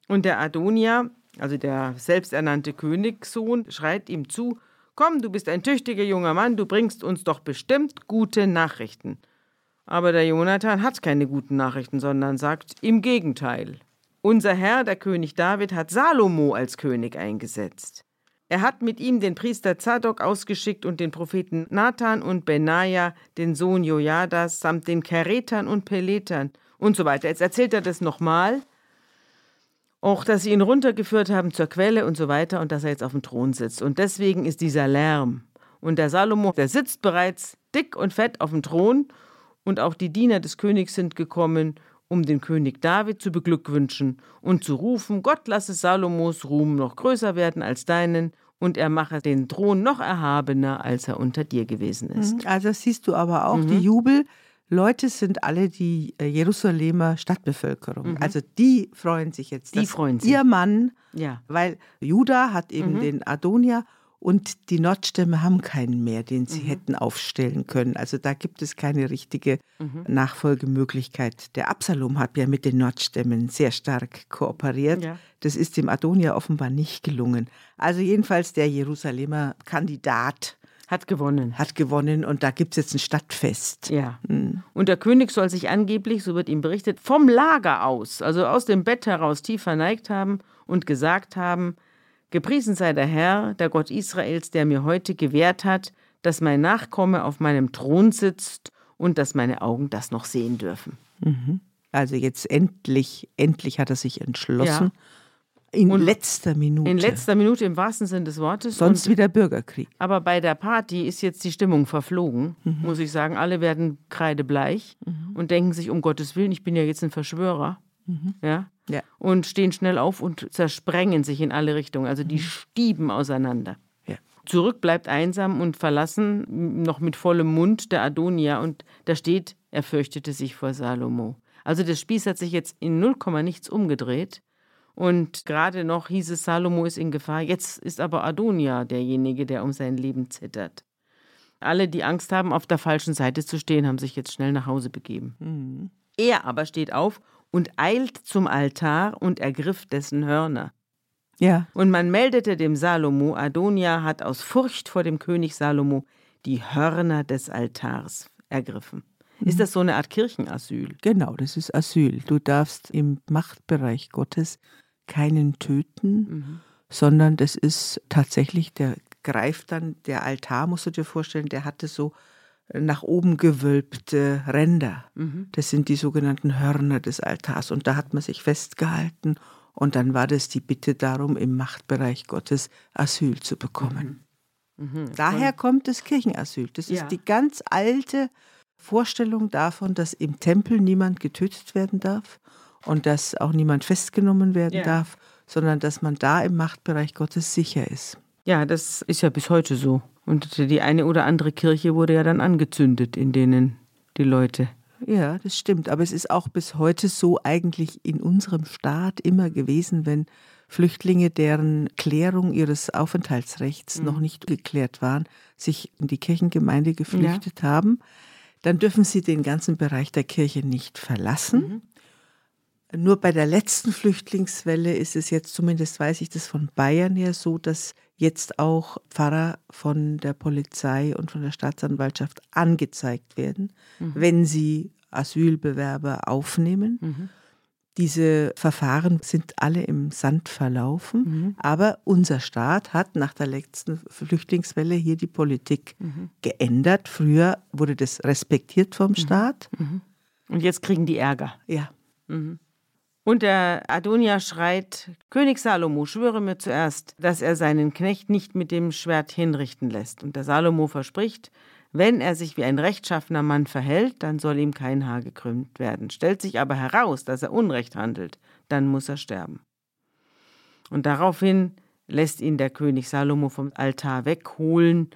und der Adonia, also der selbsternannte Königssohn, schreit ihm zu, Komm, du bist ein tüchtiger junger Mann, du bringst uns doch bestimmt gute Nachrichten. Aber der Jonathan hat keine guten Nachrichten, sondern sagt im Gegenteil. Unser Herr, der König David, hat Salomo als König eingesetzt. Er hat mit ihm den Priester Zadok ausgeschickt und den Propheten Nathan und Benaja, den Sohn Jojadas, samt den Keretern und Peletern und so weiter. Jetzt erzählt er das nochmal. Auch, dass sie ihn runtergeführt haben zur Quelle und so weiter und dass er jetzt auf dem Thron sitzt. Und deswegen ist dieser Lärm. Und der Salomo, der sitzt bereits dick und fett auf dem Thron und auch die Diener des Königs sind gekommen, um den König David zu beglückwünschen und zu rufen, Gott lasse Salomos Ruhm noch größer werden als deinen und er mache den Thron noch erhabener, als er unter dir gewesen ist. Mhm. Also siehst du aber auch, mhm. die Jubelleute sind alle die äh, Jerusalemer Stadtbevölkerung. Mhm. Also die freuen sich jetzt. Die freuen sich. Ihr Mann, ja. weil Juda hat eben mhm. den Adonia und die Nordstämme haben keinen mehr, den sie mhm. hätten aufstellen können. Also da gibt es keine richtige mhm. Nachfolgemöglichkeit. Der Absalom hat ja mit den Nordstämmen sehr stark kooperiert. Ja. Das ist dem Adonia offenbar nicht gelungen. Also jedenfalls der Jerusalemer Kandidat hat gewonnen. Hat gewonnen und da gibt es jetzt ein Stadtfest. Ja. Mhm. Und der König soll sich angeblich, so wird ihm berichtet, vom Lager aus, also aus dem Bett heraus tief verneigt haben und gesagt haben, Gepriesen sei der Herr, der Gott Israels, der mir heute gewährt hat, dass mein Nachkomme auf meinem Thron sitzt und dass meine Augen das noch sehen dürfen. Mhm. Also jetzt endlich, endlich hat er sich entschlossen. Ja. In und letzter Minute. In letzter Minute im wahrsten Sinne des Wortes. Sonst und, wieder Bürgerkrieg. Aber bei der Party ist jetzt die Stimmung verflogen, mhm. muss ich sagen. Alle werden kreidebleich mhm. und denken sich, um Gottes Willen, ich bin ja jetzt ein Verschwörer. Mhm. Ja? ja? Und stehen schnell auf und zersprengen sich in alle Richtungen. Also die mhm. stieben auseinander. Ja. Zurück bleibt einsam und verlassen, noch mit vollem Mund, der Adonia. Und da steht, er fürchtete sich vor Salomo. Also das Spieß hat sich jetzt in 0, nichts umgedreht. Und gerade noch hieß es, Salomo ist in Gefahr. Jetzt ist aber Adonia derjenige, der um sein Leben zittert. Alle, die Angst haben, auf der falschen Seite zu stehen, haben sich jetzt schnell nach Hause begeben. Mhm. Er aber steht auf und eilt zum Altar und ergriff dessen Hörner. Ja. Und man meldete dem Salomo, Adonia hat aus Furcht vor dem König Salomo die Hörner des Altars ergriffen. Ist mhm. das so eine Art Kirchenasyl? Genau, das ist Asyl. Du darfst im Machtbereich Gottes keinen töten, mhm. sondern das ist tatsächlich, der greift dann, der Altar, musst du dir vorstellen, der hatte so nach oben gewölbte Ränder. Mhm. Das sind die sogenannten Hörner des Altars. Und da hat man sich festgehalten. Und dann war das die Bitte darum, im Machtbereich Gottes Asyl zu bekommen. Mhm. Mhm. Daher kommt das Kirchenasyl. Das ja. ist die ganz alte Vorstellung davon, dass im Tempel niemand getötet werden darf und dass auch niemand festgenommen werden ja. darf, sondern dass man da im Machtbereich Gottes sicher ist. Ja, das ist ja bis heute so. Und die eine oder andere Kirche wurde ja dann angezündet, in denen die Leute. Ja, das stimmt. Aber es ist auch bis heute so eigentlich in unserem Staat immer gewesen, wenn Flüchtlinge, deren Klärung ihres Aufenthaltsrechts mhm. noch nicht geklärt waren, sich in die Kirchengemeinde geflüchtet ja. haben, dann dürfen sie den ganzen Bereich der Kirche nicht verlassen. Mhm. Nur bei der letzten Flüchtlingswelle ist es jetzt, zumindest weiß ich das von Bayern her, so, dass jetzt auch Pfarrer von der Polizei und von der Staatsanwaltschaft angezeigt werden, mhm. wenn sie Asylbewerber aufnehmen. Mhm. Diese Verfahren sind alle im Sand verlaufen, mhm. aber unser Staat hat nach der letzten Flüchtlingswelle hier die Politik mhm. geändert. Früher wurde das respektiert vom mhm. Staat. Mhm. Und jetzt kriegen die Ärger. Ja. Mhm. Und der Adonia schreit, König Salomo, schwöre mir zuerst, dass er seinen Knecht nicht mit dem Schwert hinrichten lässt. Und der Salomo verspricht, wenn er sich wie ein rechtschaffener Mann verhält, dann soll ihm kein Haar gekrümmt werden. Stellt sich aber heraus, dass er Unrecht handelt, dann muss er sterben. Und daraufhin lässt ihn der König Salomo vom Altar wegholen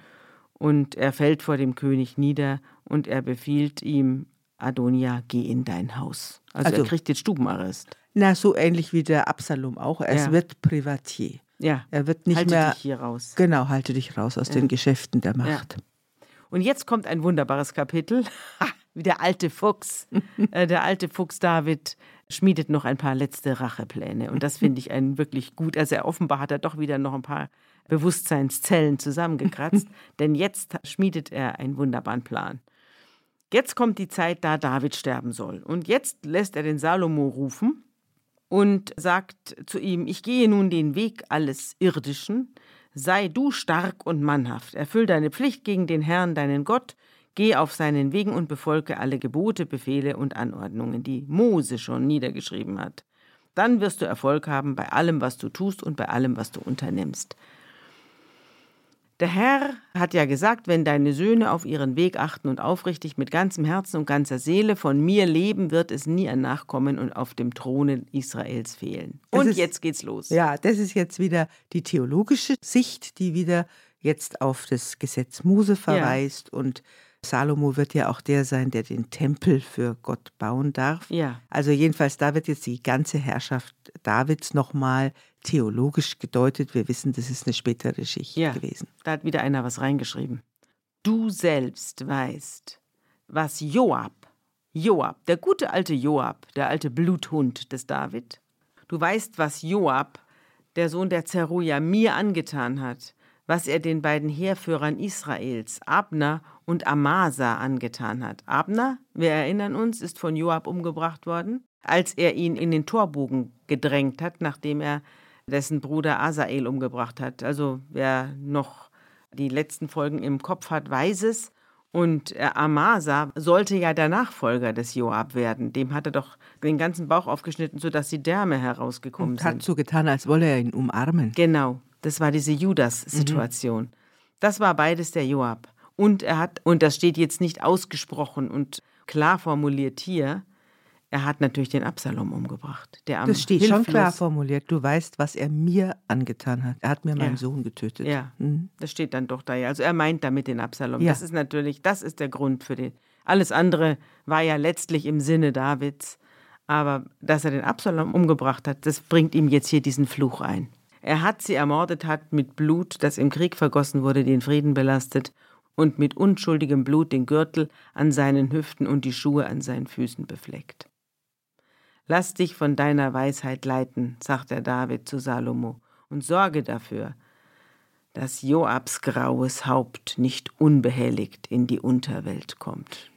und er fällt vor dem König nieder und er befiehlt ihm, Adonia, geh in dein Haus. Also, also er kriegt jetzt Stubenarrest. Na, so ähnlich wie der Absalom auch. Es ja. wird Privatier. Ja. Er wird nicht halte mehr. Dich hier raus. Genau, halte dich raus aus ja. den Geschäften der Macht. Ja. Und jetzt kommt ein wunderbares Kapitel. [LAUGHS] Wie der alte Fuchs. [LAUGHS] Äh, der alte Fuchs David schmiedet noch ein paar letzte Rachepläne. Und das finde ich einen wirklich gut. Also er offenbar hat er doch wieder noch ein paar Bewusstseinszellen zusammengekratzt. [LAUGHS] denn jetzt schmiedet er einen wunderbaren Plan. Jetzt kommt die Zeit, da David sterben soll. Und jetzt lässt er den Salomo rufen und sagt zu ihm, ich gehe nun den Weg alles Irdischen, Sei du stark und mannhaft, erfüll deine Pflicht gegen den Herrn, deinen Gott, geh auf seinen Wegen und befolge alle Gebote, Befehle und Anordnungen, die Mose schon niedergeschrieben hat. Dann wirst du Erfolg haben bei allem, was du tust und bei allem, was du unternimmst. Der Herr hat ja gesagt, wenn deine Söhne auf ihren Weg achten und aufrichtig mit ganzem Herzen und ganzer Seele von mir leben, wird es nie ein Nachkommen und auf dem Throne Israels fehlen. Und ist, jetzt geht's los. Ja, das ist jetzt wieder die theologische Sicht, die wieder jetzt auf das Gesetz Mose verweist ja. und Salomo wird ja auch der sein, der den Tempel für Gott bauen darf. Ja. Also jedenfalls, da wird jetzt die ganze Herrschaft Davids nochmal theologisch gedeutet. Wir wissen, das ist eine spätere Schicht ja, gewesen. Da hat wieder einer was reingeschrieben. Du selbst weißt, was Joab, Joab, der gute alte Joab, der alte Bluthund des David, du weißt, was Joab, der Sohn der Zeruja, mir angetan hat, was er den beiden Heerführern Israels, Abner und Amasa, angetan hat. Abner, wir erinnern uns, ist von Joab umgebracht worden, als er ihn in den Torbogen gedrängt hat, nachdem er dessen Bruder Asael umgebracht hat. Also wer noch die letzten Folgen im Kopf hat, weiß es. Und Amasa sollte ja der Nachfolger des Joab werden. Dem hat er doch den ganzen Bauch aufgeschnitten, sodass die Därme herausgekommen und sind. Hat so getan, als wolle er ihn umarmen. Genau, das war diese Judas-Situation. Mhm. Das war beides der Joab. Und er hat, und das steht jetzt nicht ausgesprochen und klar formuliert hier, er hat natürlich den Absalom umgebracht. Der am das steht schon klar formuliert. Du weißt, was er mir angetan hat. Er hat mir meinen ja. Sohn getötet. Ja, mhm. das steht dann doch da. Ja. Also er meint damit den Absalom. Ja. Das ist natürlich, das ist der Grund für den. Alles andere war ja letztlich im Sinne Davids. Aber dass er den Absalom umgebracht hat, das bringt ihm jetzt hier diesen Fluch ein. Er hat sie ermordet, hat mit Blut, das im Krieg vergossen wurde, den Frieden belastet und mit unschuldigem Blut den Gürtel an seinen Hüften und die Schuhe an seinen Füßen befleckt. Lass dich von deiner Weisheit leiten, sagt der David zu Salomo, und sorge dafür, dass Joabs graues Haupt nicht unbehelligt in die Unterwelt kommt.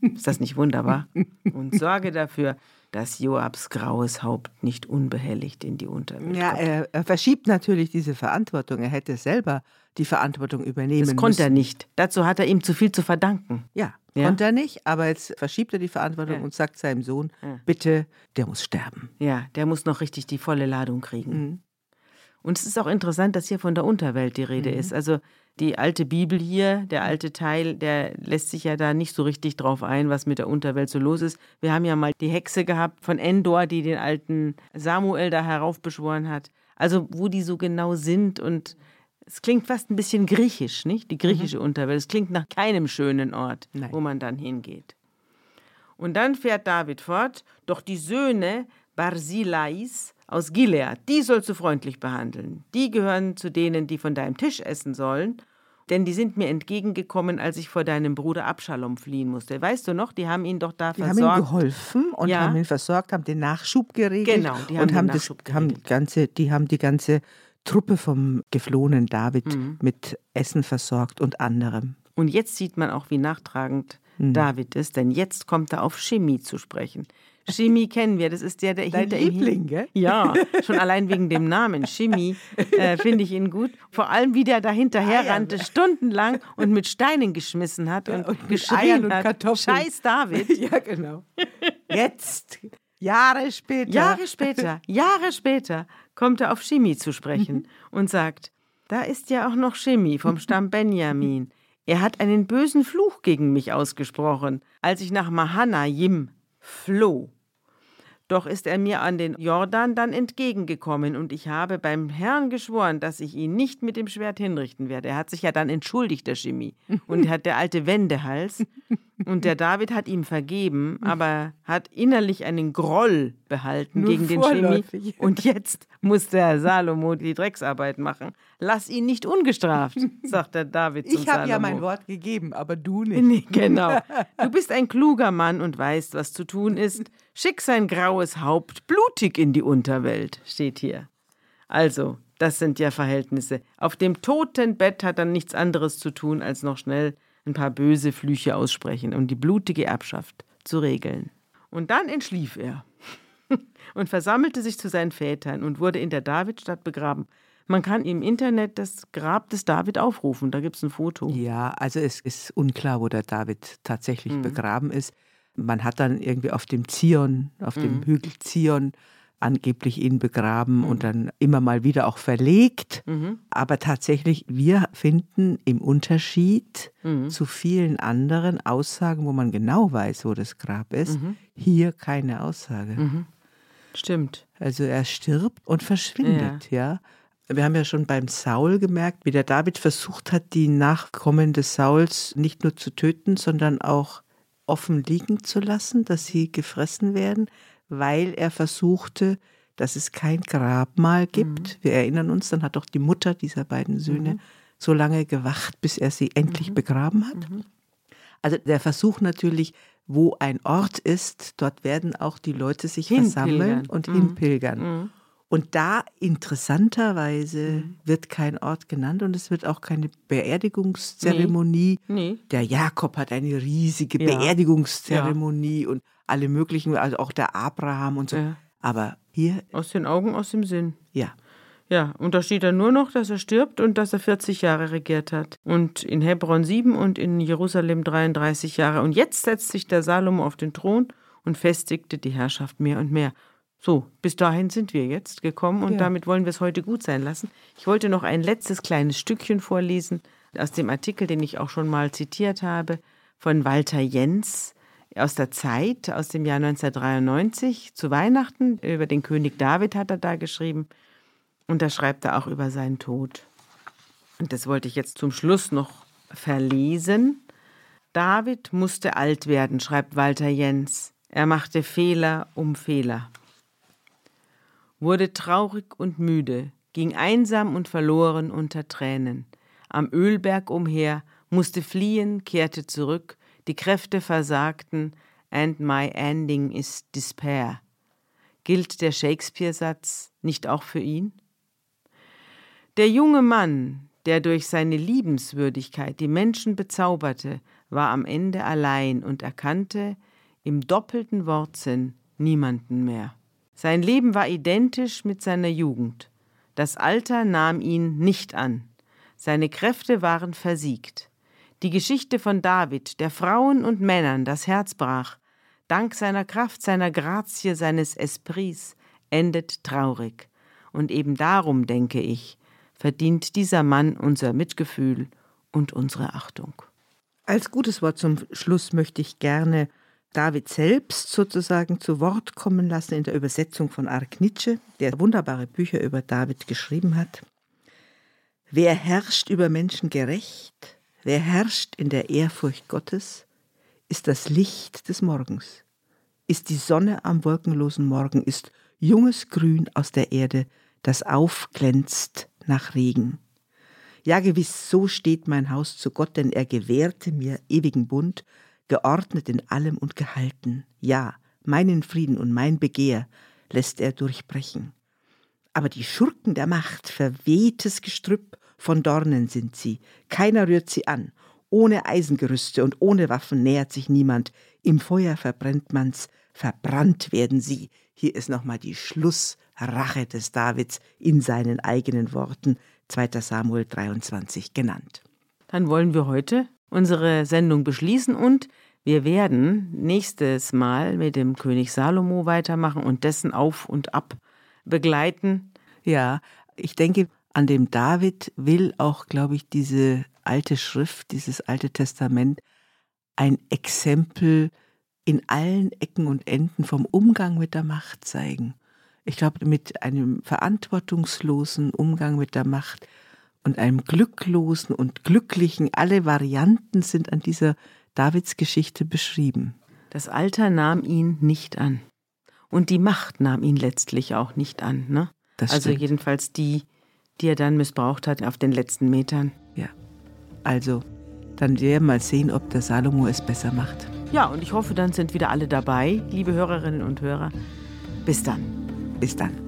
Ist das nicht wunderbar? Und sorge dafür, dass Joabs graues Haupt nicht unbehelligt in die Unterwelt ja, kommt. Ja, er, er, verschiebt natürlich diese Verantwortung. Er hätte selber die Verantwortung übernehmen müssen. Das konnte er nicht. Dazu hat er ihm zu viel zu verdanken. Ja, ja? konnte er nicht, aber jetzt verschiebt er die Verantwortung ja. und sagt seinem Sohn, ja. bitte, der muss sterben. Ja, der muss noch richtig die volle Ladung kriegen. Mhm. Und es ist auch interessant, dass hier von der Unterwelt die Rede mhm. ist. Also die alte Bibel hier, der alte Teil, der lässt sich ja da nicht so richtig drauf ein, was mit der Unterwelt so los ist. Wir haben ja mal die Hexe gehabt von Endor, die den alten Samuel da heraufbeschworen hat. Also wo die so genau sind und es klingt fast ein bisschen griechisch, nicht? Die griechische mhm. Unterwelt. Es klingt nach keinem schönen Ort, Nein. wo man dann hingeht. Und dann fährt David fort, doch die Söhne Barzilais aus Gilead, die sollst du freundlich behandeln. Die gehören zu denen, die von deinem Tisch essen sollen, denn die sind mir entgegengekommen, als ich vor deinem Bruder Abschalom fliehen musste. Weißt du noch, die haben ihn doch da die versorgt. Die haben ihm geholfen und ja. haben ihn versorgt, haben den Nachschub geregelt. Genau, die haben und haben, das, haben ganze, die haben die ganze Truppe vom geflohenen David mhm. mit Essen versorgt und anderem. Und jetzt sieht man auch, wie nachtragend mhm. David ist, denn jetzt kommt er auf Chemie zu sprechen. Chemie kennen wir, das ist der, der Dein hinter Liebling, ihm. gell? Ja, [LAUGHS] schon allein wegen dem Namen Chemie äh, finde ich ihn gut. Vor allem, wie der da hinterher rannte, stundenlang und mit Steinen geschmissen hat und, und geschrien und hat. Kartoffeln. Scheiß David. [LAUGHS] ja, genau. Jetzt, Jahre später. Jahre später, Jahre später kommt er auf Chemie zu sprechen [LAUGHS] und sagt, da ist ja auch noch Chemie vom Stamm Benjamin. Er hat einen bösen Fluch gegen mich ausgesprochen, als ich nach Mahanaim floh. Doch ist er mir an den Jordan dann entgegengekommen und ich habe beim Herrn geschworen, dass ich ihn nicht mit dem Schwert hinrichten werde. Er hat sich ja dann entschuldigt, der Chemie. Und [LAUGHS] hat der alte Wendehals. Und der David hat ihm vergeben, aber hat innerlich einen Groll behalten Nur gegen den. Chemie. Und jetzt muss der Salomo die Drecksarbeit machen. Lass ihn nicht ungestraft, sagt der David zum Ich habe ja mein Wort gegeben, aber du nicht. Nee, genau. Du bist ein kluger Mann und weißt, was zu tun ist. Schick sein graues Haupt blutig in die Unterwelt, steht hier. Also, das sind ja Verhältnisse. Auf dem toten Bett hat er nichts anderes zu tun, als noch schnell ein paar böse Flüche aussprechen, um die blutige Erbschaft zu regeln. Und dann entschlief er [LAUGHS] und versammelte sich zu seinen Vätern und wurde in der Davidstadt begraben. Man kann im Internet das Grab des David aufrufen, da gibt es ein Foto. Ja, also es ist unklar, wo der David tatsächlich Mhm. begraben ist. Man hat dann irgendwie auf dem Zion, auf Mhm. dem Hügel Zion angeblich ihn begraben und dann immer mal wieder auch verlegt. Mhm. Aber tatsächlich, wir finden im Unterschied Mhm. zu vielen anderen Aussagen, wo man genau weiß, wo das Grab ist, Mhm. hier keine Aussage. Stimmt. Also er stirbt und verschwindet, ja. Wir haben ja schon beim Saul gemerkt, wie der David versucht hat, die Nachkommen des Sauls nicht nur zu töten, sondern auch offen liegen zu lassen, dass sie gefressen werden, weil er versuchte, dass es kein Grabmal gibt. Wir erinnern uns, dann hat doch die Mutter dieser beiden Söhne so lange gewacht, bis er sie endlich begraben hat. Also der Versuch natürlich, wo ein Ort ist, dort werden auch die Leute sich Hinpilgern. versammeln und hinpilgern. Und da interessanterweise wird kein Ort genannt und es wird auch keine Beerdigungszeremonie. Nee. Der Jakob hat eine riesige Ja. Beerdigungszeremonie und alle möglichen, also auch der Abraham und so. Ja. Aber hier, Aus den Augen, aus dem Sinn. ja, Ja, und da steht dann nur noch, dass er stirbt und dass er 40 Jahre regiert hat. Und in Hebron 7 und in Jerusalem 33 Jahre. Und jetzt setzt sich der Salomo auf den Thron und festigte die Herrschaft mehr und mehr. So, bis dahin sind wir jetzt gekommen und Ja. damit wollen wir es heute gut sein lassen. Ich wollte noch ein letztes kleines Stückchen vorlesen aus dem Artikel, den ich auch schon mal zitiert habe, von Walter Jens aus der Zeit, aus dem Jahr 1993 zu Weihnachten. Über den König David hat er da geschrieben. Und da schreibt er auch über seinen Tod. Und das wollte ich jetzt zum Schluss noch verlesen. David musste alt werden, schreibt Walter Jens. Er machte Fehler um Fehler. Wurde traurig und müde, ging einsam und verloren unter Tränen. Am Ölberg umher, musste fliehen, kehrte zurück, die Kräfte versagten, and my ending is despair. Gilt der Shakespeare-Satz nicht auch für ihn? Der junge Mann, der durch seine Liebenswürdigkeit die Menschen bezauberte, war am Ende allein und erkannte im doppelten Wortsinn niemanden mehr. Sein Leben war identisch mit seiner Jugend. Das Alter nahm ihn nicht an. Seine Kräfte waren versiegt. Die Geschichte von David, der Frauen und Männern das Herz brach, dank seiner Kraft, seiner Grazie, seines Esprits, endet traurig. Und eben darum, denke ich, verdient dieser Mann unser Mitgefühl und unsere Achtung. Als gutes Wort zum Schluss möchte ich gerne David selbst sozusagen zu Wort kommen lassen in der Übersetzung von Ark Nietzsche, der wunderbare Bücher über David geschrieben hat. Wer herrscht über Menschen gerecht, wer herrscht in der Ehrfurcht Gottes, ist das Licht des Morgens, ist die Sonne am wolkenlosen Morgen, ist junges Grün aus der Erde, das aufglänzt nach Regen. Ja, gewiss, so steht mein Haus zu Gott, denn er gewährte mir ewigen Bund, geordnet in allem und gehalten. Ja, meinen Frieden und mein Begehr lässt er durchbrechen. Aber die Schurken der Macht, verwehtes Gestrüpp, von Dornen sind sie, keiner rührt sie an. Ohne Eisengerüste und ohne Waffen nähert sich niemand. Im Feuer verbrennt man's, verbrannt werden sie. Hier ist nochmal die Schlussrache des Davids in seinen eigenen Worten, 2. Samuel 23 genannt. Dann wollen wir heute unsere Sendung beschließen und wir werden nächstes Mal mit dem König Salomo weitermachen und dessen Auf und Ab begleiten. Ja, ich denke, an dem David will auch, glaube ich, diese alte Schrift, dieses alte Testament ein Exempel in allen Ecken und Enden vom Umgang mit der Macht zeigen. Ich glaube, mit einem verantwortungslosen Umgang mit der Macht und einem glücklosen und glücklichen, alle Varianten sind an dieser Davidsgeschichte beschrieben. Das Alter nahm ihn nicht an. Und die Macht nahm ihn letztlich auch nicht an. Ne? also jedenfalls die, die er dann missbraucht hat auf den letzten Metern. Ja. Also, dann werden wir mal sehen, ob der Salomo es besser macht. Ja, und ich hoffe, dann sind wieder alle dabei, liebe Hörerinnen und Hörer. Bis dann. Bis dann.